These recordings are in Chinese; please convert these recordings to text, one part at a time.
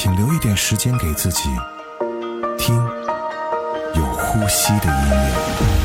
请留一点时间给自己，听有呼吸的音乐。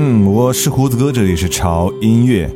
嗯我是胡子哥，这里是潮音乐。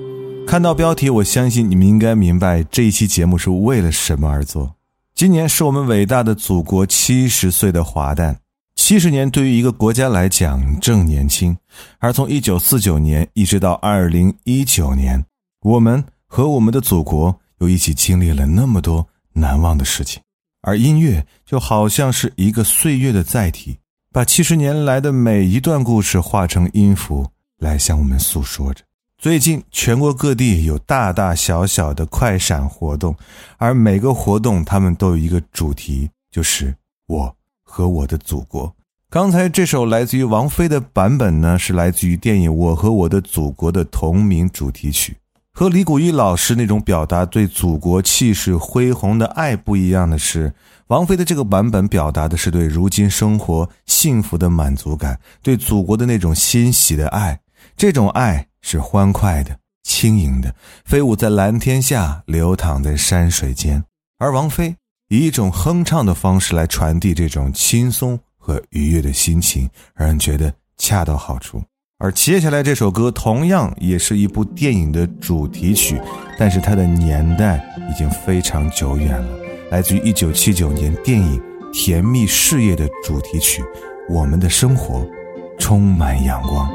看到标题，我相信你们应该明白这一期节目是为了什么而做。今年是我们伟大的祖国七十岁的华诞。七十年对于一个国家来讲正年轻，而从一九四九年一直到二零一九年，我们和我们的祖国又一起经历了那么多难忘的事情。而音乐就好像是一个岁月的载体，把七十年来的每一段故事化成音符。来向我们诉说着。最近全国各地有大大小小的快闪活动，而每个活动他们都有一个主题，就是我和我的祖国。刚才这首来自于王菲的版本呢，是来自于电影《我和我的祖国》的同名主题曲。和李谷一老师那种表达对祖国气势恢宏的爱不一样的是，王菲的这个版本表达的是对如今生活幸福的满足感，对祖国的那种欣喜的爱。这种爱是欢快的、轻盈的，飞舞在蓝天下，流淌在山水间。而王菲以一种哼唱的方式来传递这种轻松和愉悦的心情，让人觉得恰到好处。而接下来这首歌同样也是一部电影的主题曲，但是它的年代已经非常久远了，来自于1979年电影《甜蜜事业》的主题曲《我们的生活》。充满阳光。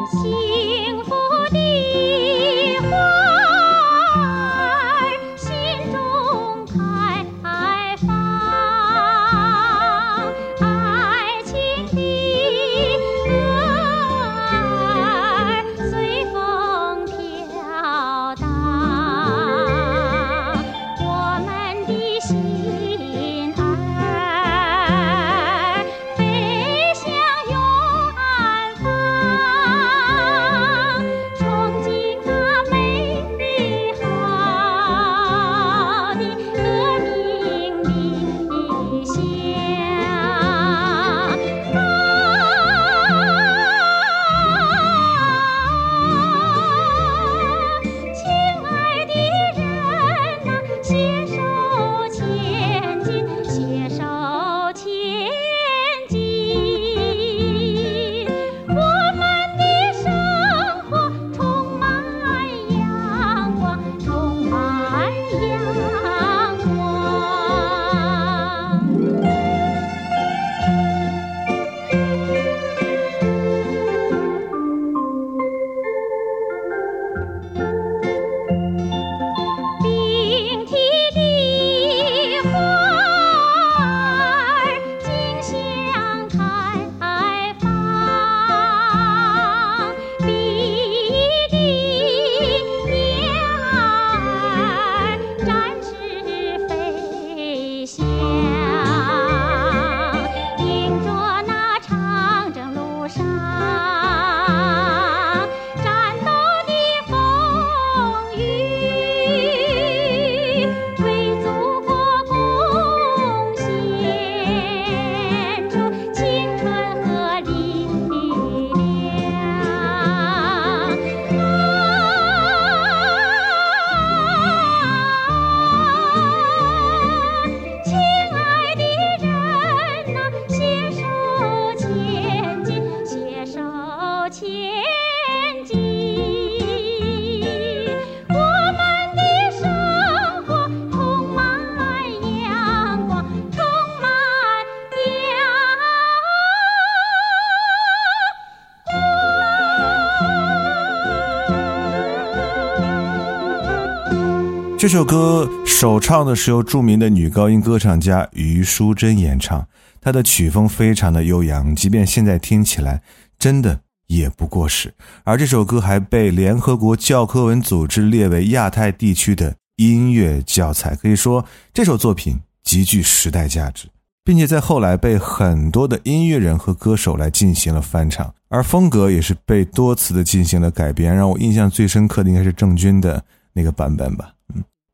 这首歌首唱的是由著名的女高音歌唱家余淑珍演唱，她的曲风非常的悠扬，即便现在听起来真的也不过时。而这首歌还被联合国教科文组织列为亚太地区的音乐教材，可以说这首作品极具时代价值，并且在后来被很多的音乐人和歌手来进行了翻唱，而风格也是被多次的进行了改编。让我印象最深刻的应该是郑钧的那个版本吧。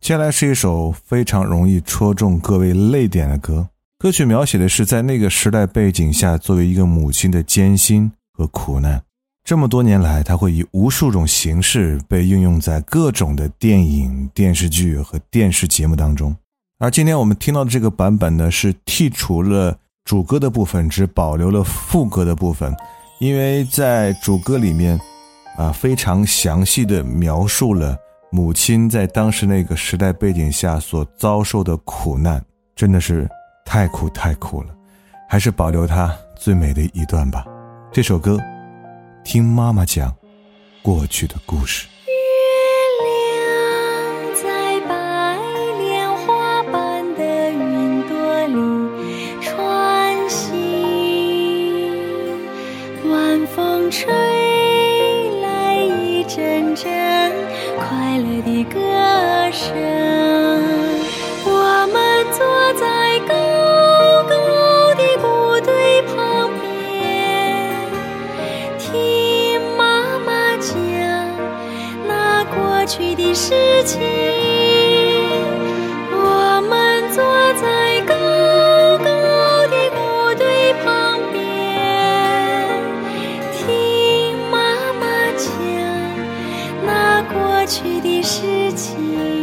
接下来是一首非常容易戳中各位泪点的歌。歌曲描写的是在那个时代背景下，作为一个母亲的艰辛和苦难。这么多年来，它会以无数种形式被应用在各种的电影、电视剧和电视节目当中。而今天我们听到的这个版本呢，是剔除了主歌的部分，只保留了副歌的部分，因为在主歌里面，啊，非常详细的描述了母亲在当时那个时代背景下所遭受的苦难，真的是太苦太苦了，还是保留她最美的一段吧。这首歌，听妈妈讲过去的故事。月亮在白莲花般的云朵里穿行，晚风吹快乐的歌声我们坐在高高的谷堆旁边听妈妈讲那过去的事情。过去的事情。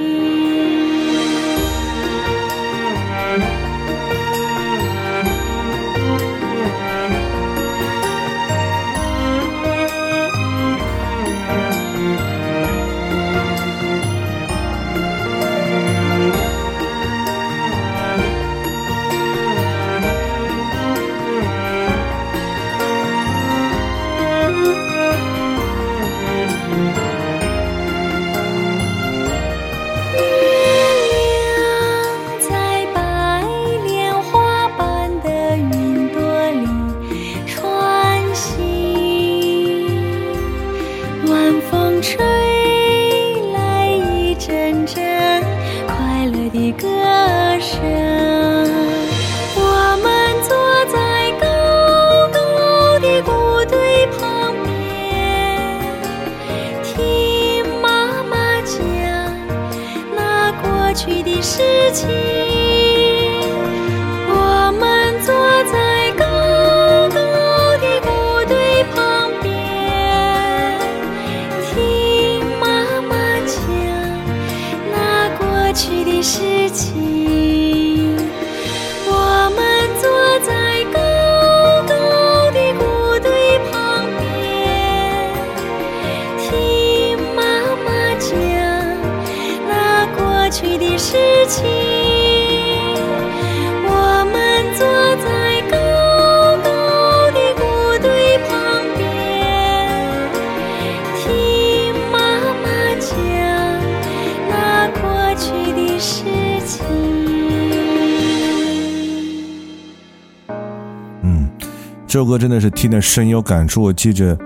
首歌真的是听得深有感触。我记着，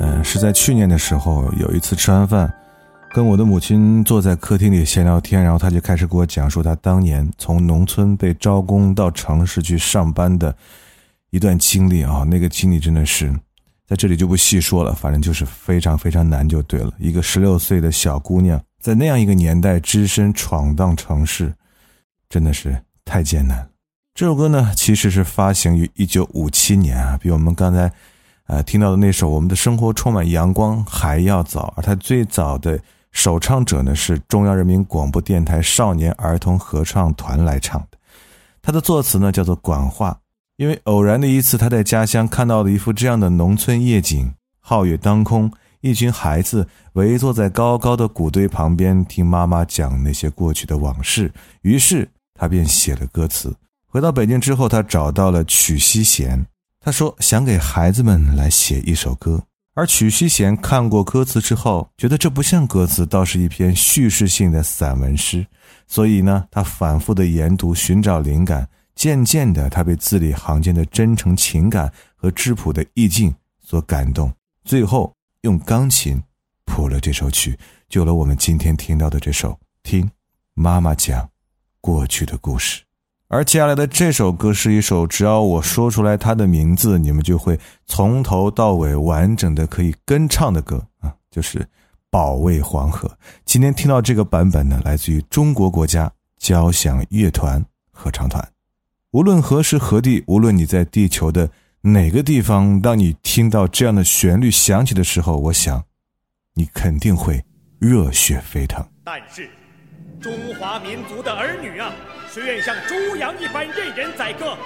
嗯，是在去年的时候，有一次吃完饭，跟我的母亲坐在客厅里闲聊天，然后她就开始给我讲述她当年从农村被招工到城市去上班的一段经历啊。那个经历真的是在这里就不细说了，反正就是非常非常难就对了。一个十六岁的小姑娘，在那样一个年代只身闯荡城市，真的是太艰难。这首歌呢，其实是发行于一九五七年啊，比我们刚才，呃，听到的那首《我们的生活充满阳光》还要早。而它最早的首唱者呢，是中央人民广播电台少年儿童合唱团来唱的。他的作词呢，叫做管化。因为偶然的一次，他在家乡看到了一幅这样的农村夜景：皓月当空，一群孩子围坐在高高的谷堆旁边，听妈妈讲那些过去的往事。于是他便写了歌词。回到北京之后，他找到了曲希贤，他说想给孩子们来写一首歌。而曲希贤看过歌词之后，觉得这不像歌词，倒是一篇叙事性的散文诗。所以呢，他反复的研读，寻找灵感。渐渐的，他被字里行间的真诚情感和质朴的意境所感动，最后用钢琴谱了这首曲，就了我们今天听到的这首《听妈妈讲过去的故事》。而接下来的这首歌是一首，只要我说出来它的名字，你们就会从头到尾完整的可以跟唱的歌啊，就是《保卫黄河》。今天听到这个版本呢，来自于中国国家交响乐团合唱团。无论何时何地，无论你在地球的哪个地方，当你听到这样的旋律响起的时候，我想，你肯定会热血沸腾。但是，中华民族的儿女啊！谁愿像猪羊一般任人宰割？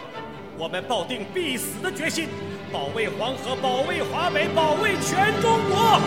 我们抱定必死的决心，保卫黄河，保卫华北，保卫全中国。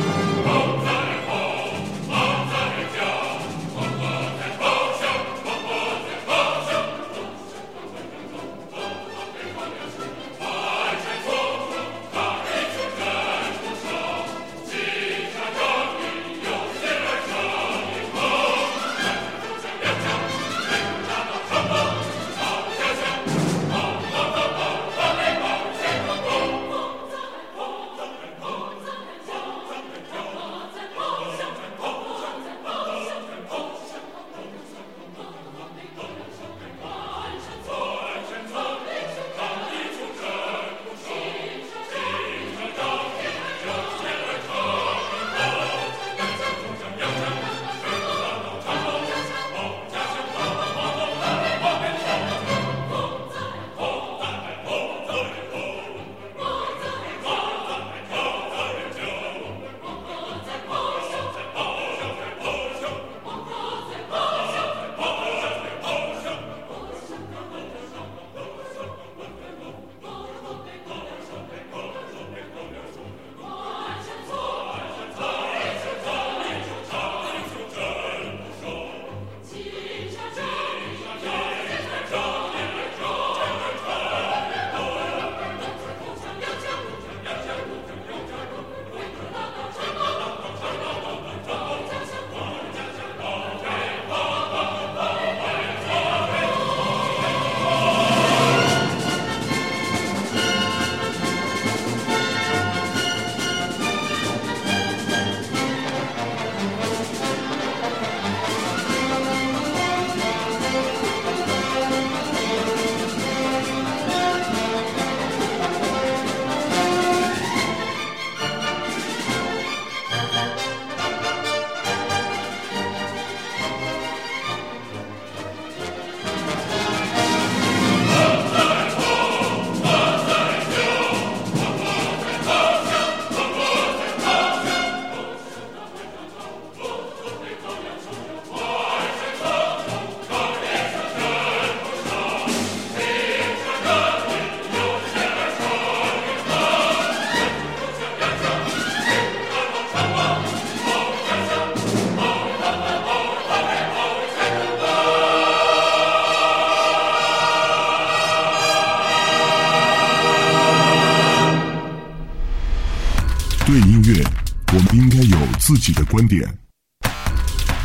己的观点，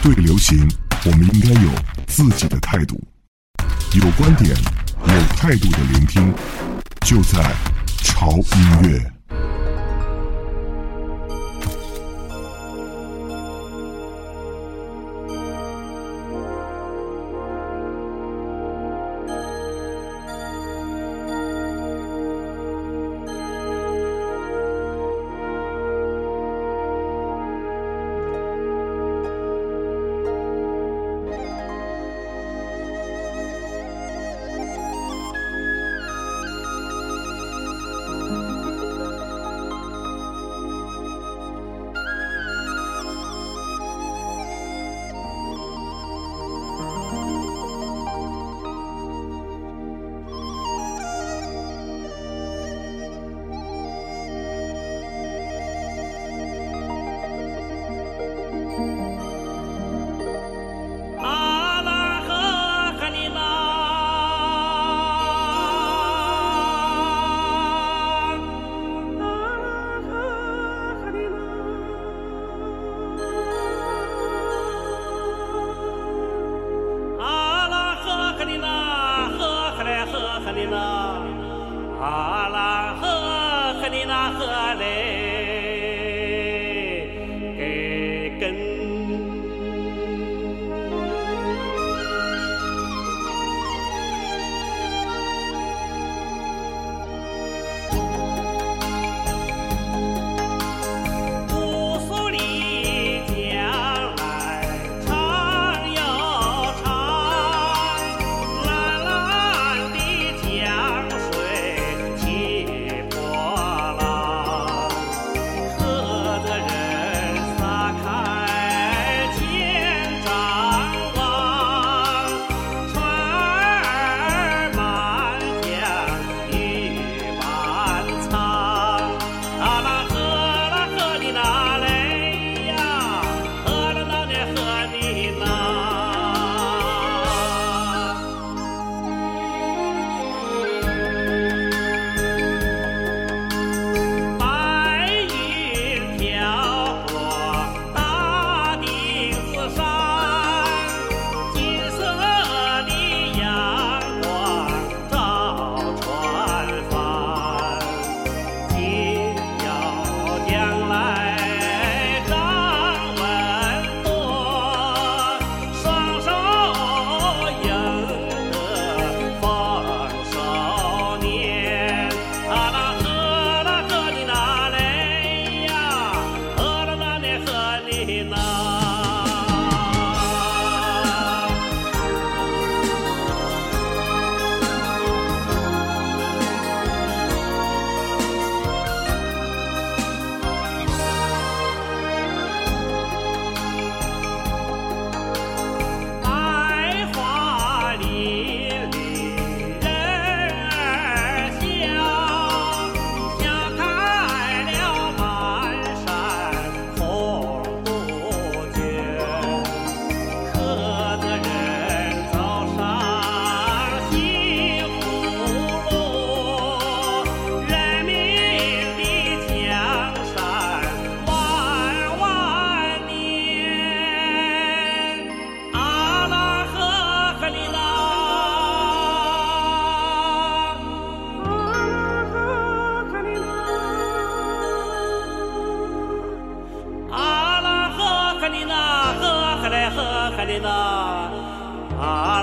对流行，我们应该有自己的态度。有观点、有态度的聆听，就在潮音乐。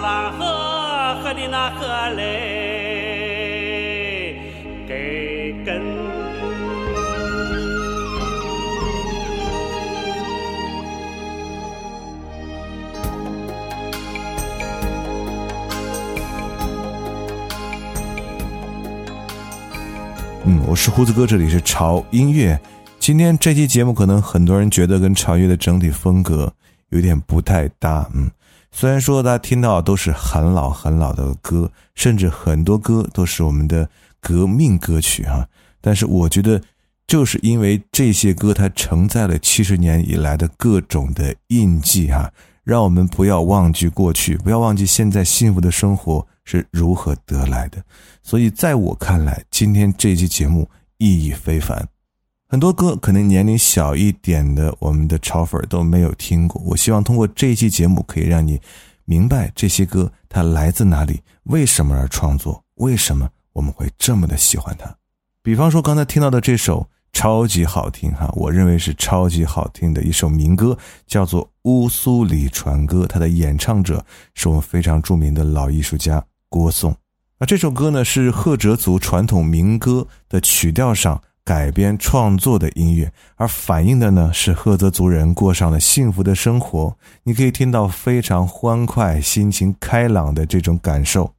拉赫克里拉赫嘞，给根。嗯，我是胡子哥，这里是潮音乐。今天这期节目可能很多人觉得跟潮乐的整体风格有点不太搭，嗯，虽然说大家听到都是很老很老的歌，甚至很多歌都是我们的革命歌曲哈，但是我觉得就是因为这些歌它承载了七十年以来的各种的印记哈，让我们不要忘记过去，不要忘记现在幸福的生活是如何得来的。所以在我看来，今天这期节目意义非凡。很多歌可能年龄小一点的我们的潮粉都没有听过，我希望通过这一期节目可以让你明白这些歌它来自哪里，为什么而创作，为什么我们会这么的喜欢它。比方说刚才听到的这首超级好听哈，我认为是超级好听的一首民歌，叫做《乌苏里船歌》，它的演唱者是我们非常著名的老艺术家郭颂。那这首歌呢是赫哲族传统民歌的曲调上改编创作的音乐，而反映的呢是赫哲族人过上了幸福的生活。你可以听到非常欢快、心情开朗的这种感受。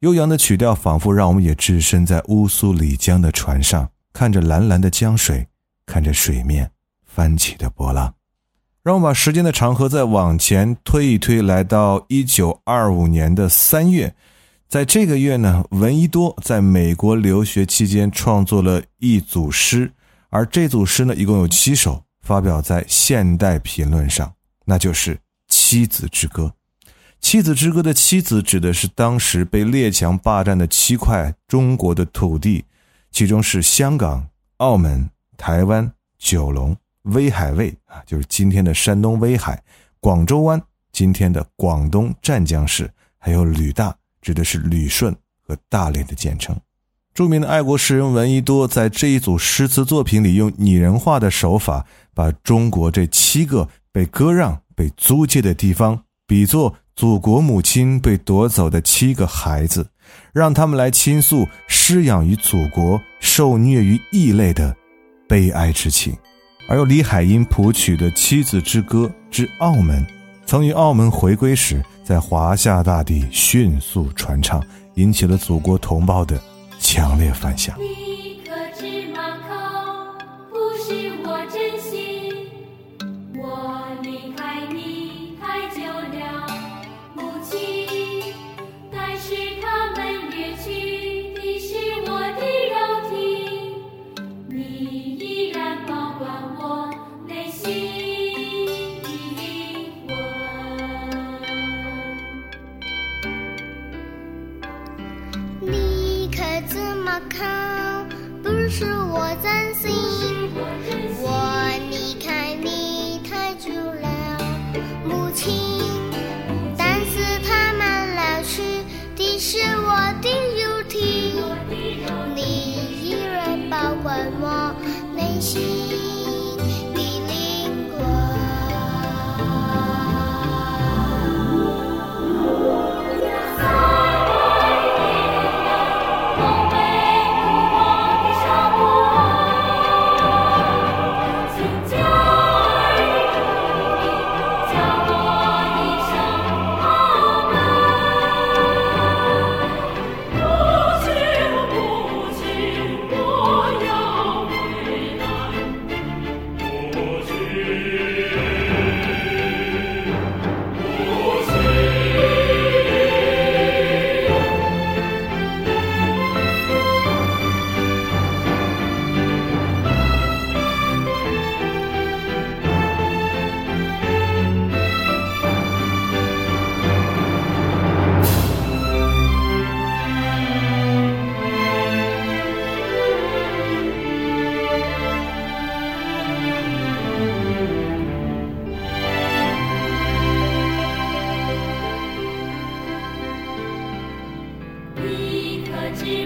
悠扬的曲调仿佛让我们也置身在乌苏里江的船上，看着蓝蓝的江水，看着水面翻起的波浪。让我们把时间的长河再往前推一推，来到一九二五年的三月，在这个月呢，闻一多在美国留学期间创作了一组诗，而这组诗呢，一共有七首，发表在《现代评论》上，那就是《妻子之歌》。妻子之歌的妻子指的是当时被列强霸占的七块中国的土地，其中是香港、澳门、台湾、九龙、威海卫啊，就是今天的山东威海、广州湾，今天的广东湛江市，还有旅大，指的是旅顺和大连的简称。著名的爱国诗人闻一多在这一组诗词作品里，用拟人化的手法，把中国这七个被割让、被租借的地方比作。祖国母亲被夺走的七个孩子，让他们来倾诉失养于祖国、受虐于异类的悲哀之情。而由李海音谱曲的《妻子之歌之澳门》，曾于澳门回归时在华夏大地迅速传唱，引起了祖国同胞的强烈反响。我真心我离开你太久了母亲。但是他们老去的是我的肉体你依然保管我内心。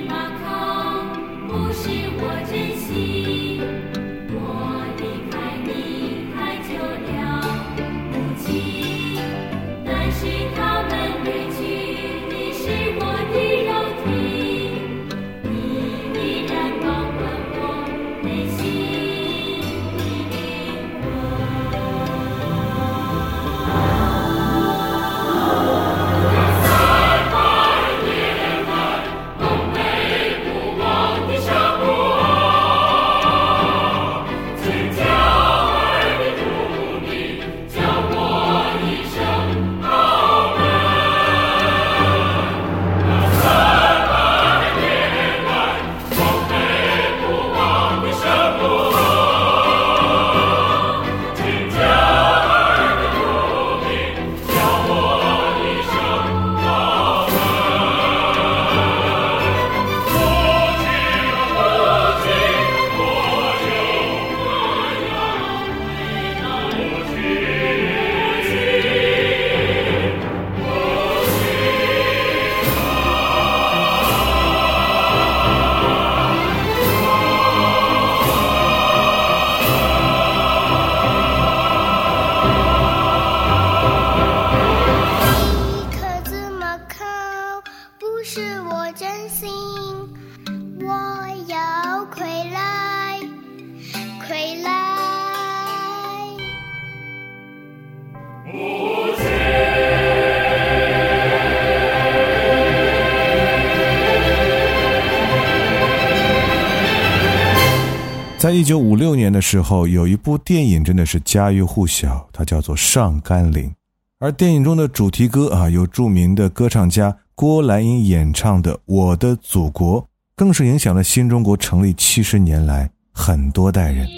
马康，不是我真心。在一九五六年的时候，有一部电影真的是家喻户晓，它叫做《上甘岭》，而电影中的主题歌啊，由著名的歌唱家郭兰英演唱的《我的祖国》，更是影响了新中国成立七十年来很多代人。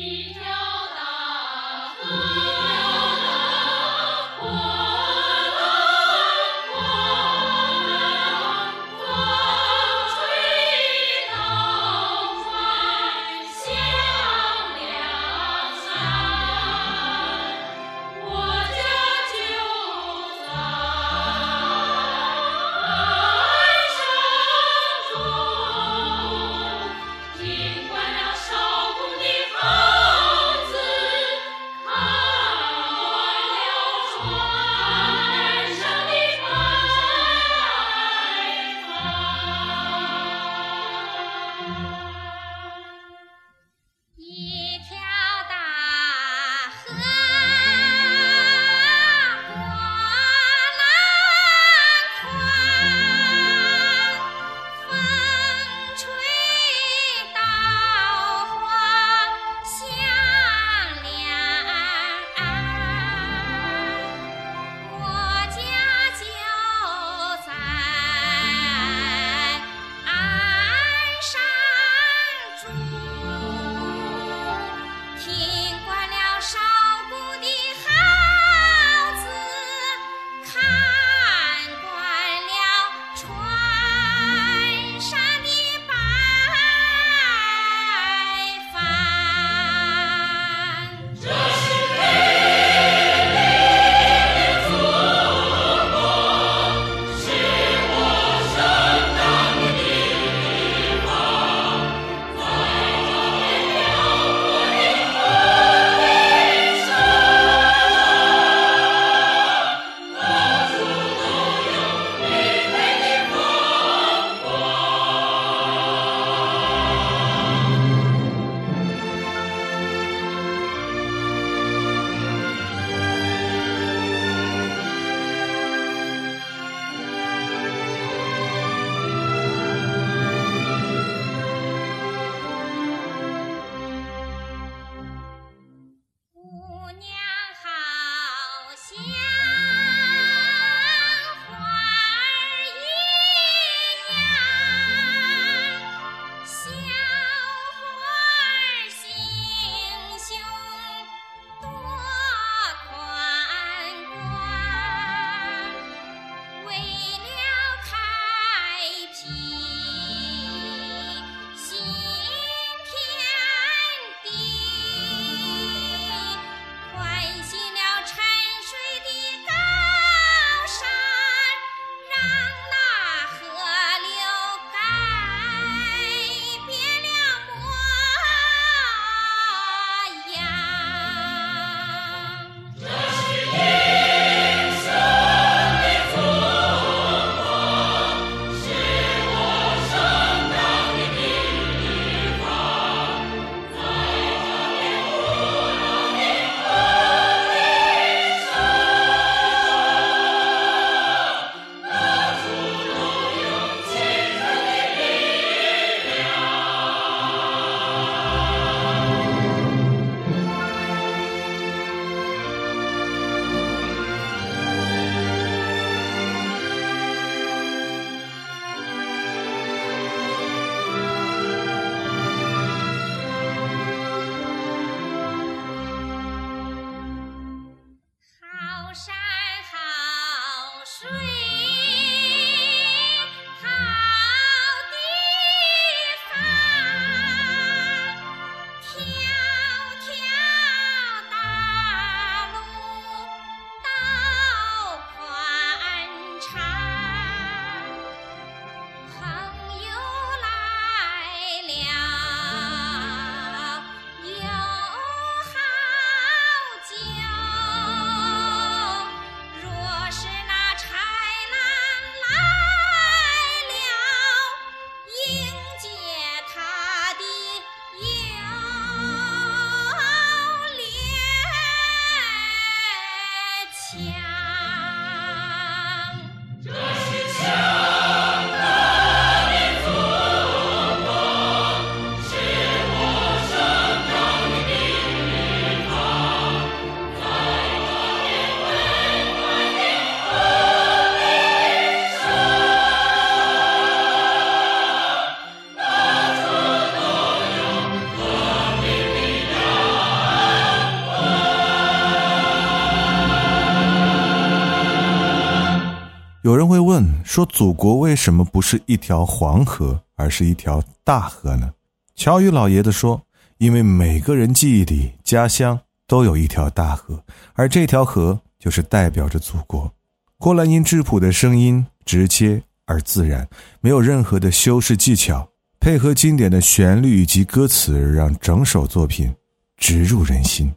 说，祖国为什么不是一条黄河，而是一条大河呢？乔宇老爷子说，因为每个人记忆里，家乡都有一条大河，而这条河就是代表着祖国。郭兰英质朴的声音，直接而自然，没有任何的修饰技巧，配合经典的旋律以及歌词，让整首作品直入人心。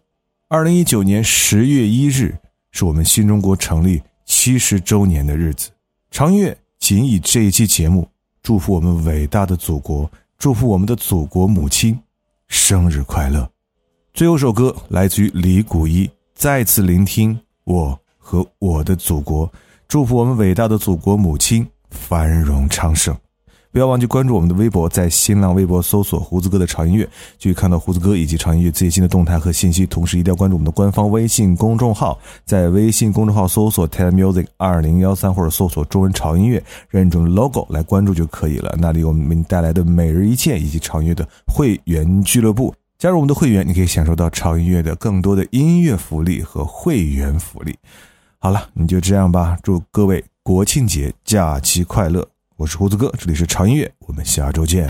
二零一九年十月一日，是我们新中国成立。七十周年的日子，长月仅以这一期节目祝福我们伟大的祖国，祝福我们的祖国母亲生日快乐。最后首歌来自于李谷一，再次聆听我和我的祖国，祝福我们伟大的祖国母亲繁荣昌盛。不要忘记关注我们的微博，在新浪微博搜索“胡子哥的潮音乐”，就可以看到胡子哥以及潮音乐最新的动态和信息。同时，一定要关注我们的官方微信公众号，在微信公众号搜索 “ted music 二零幺三”或者搜索“中文潮音乐”，认准 logo 来关注就可以了。那里有我们带来的每日一见以及潮音乐的会员俱乐部，加入我们的会员，你可以享受到潮音乐的更多的音乐福利和会员福利。好了，你就这样吧，祝各位国庆节假期快乐！我是胡子哥，这里是长音乐，我们下周见。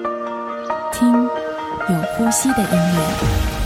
听有呼吸的音乐。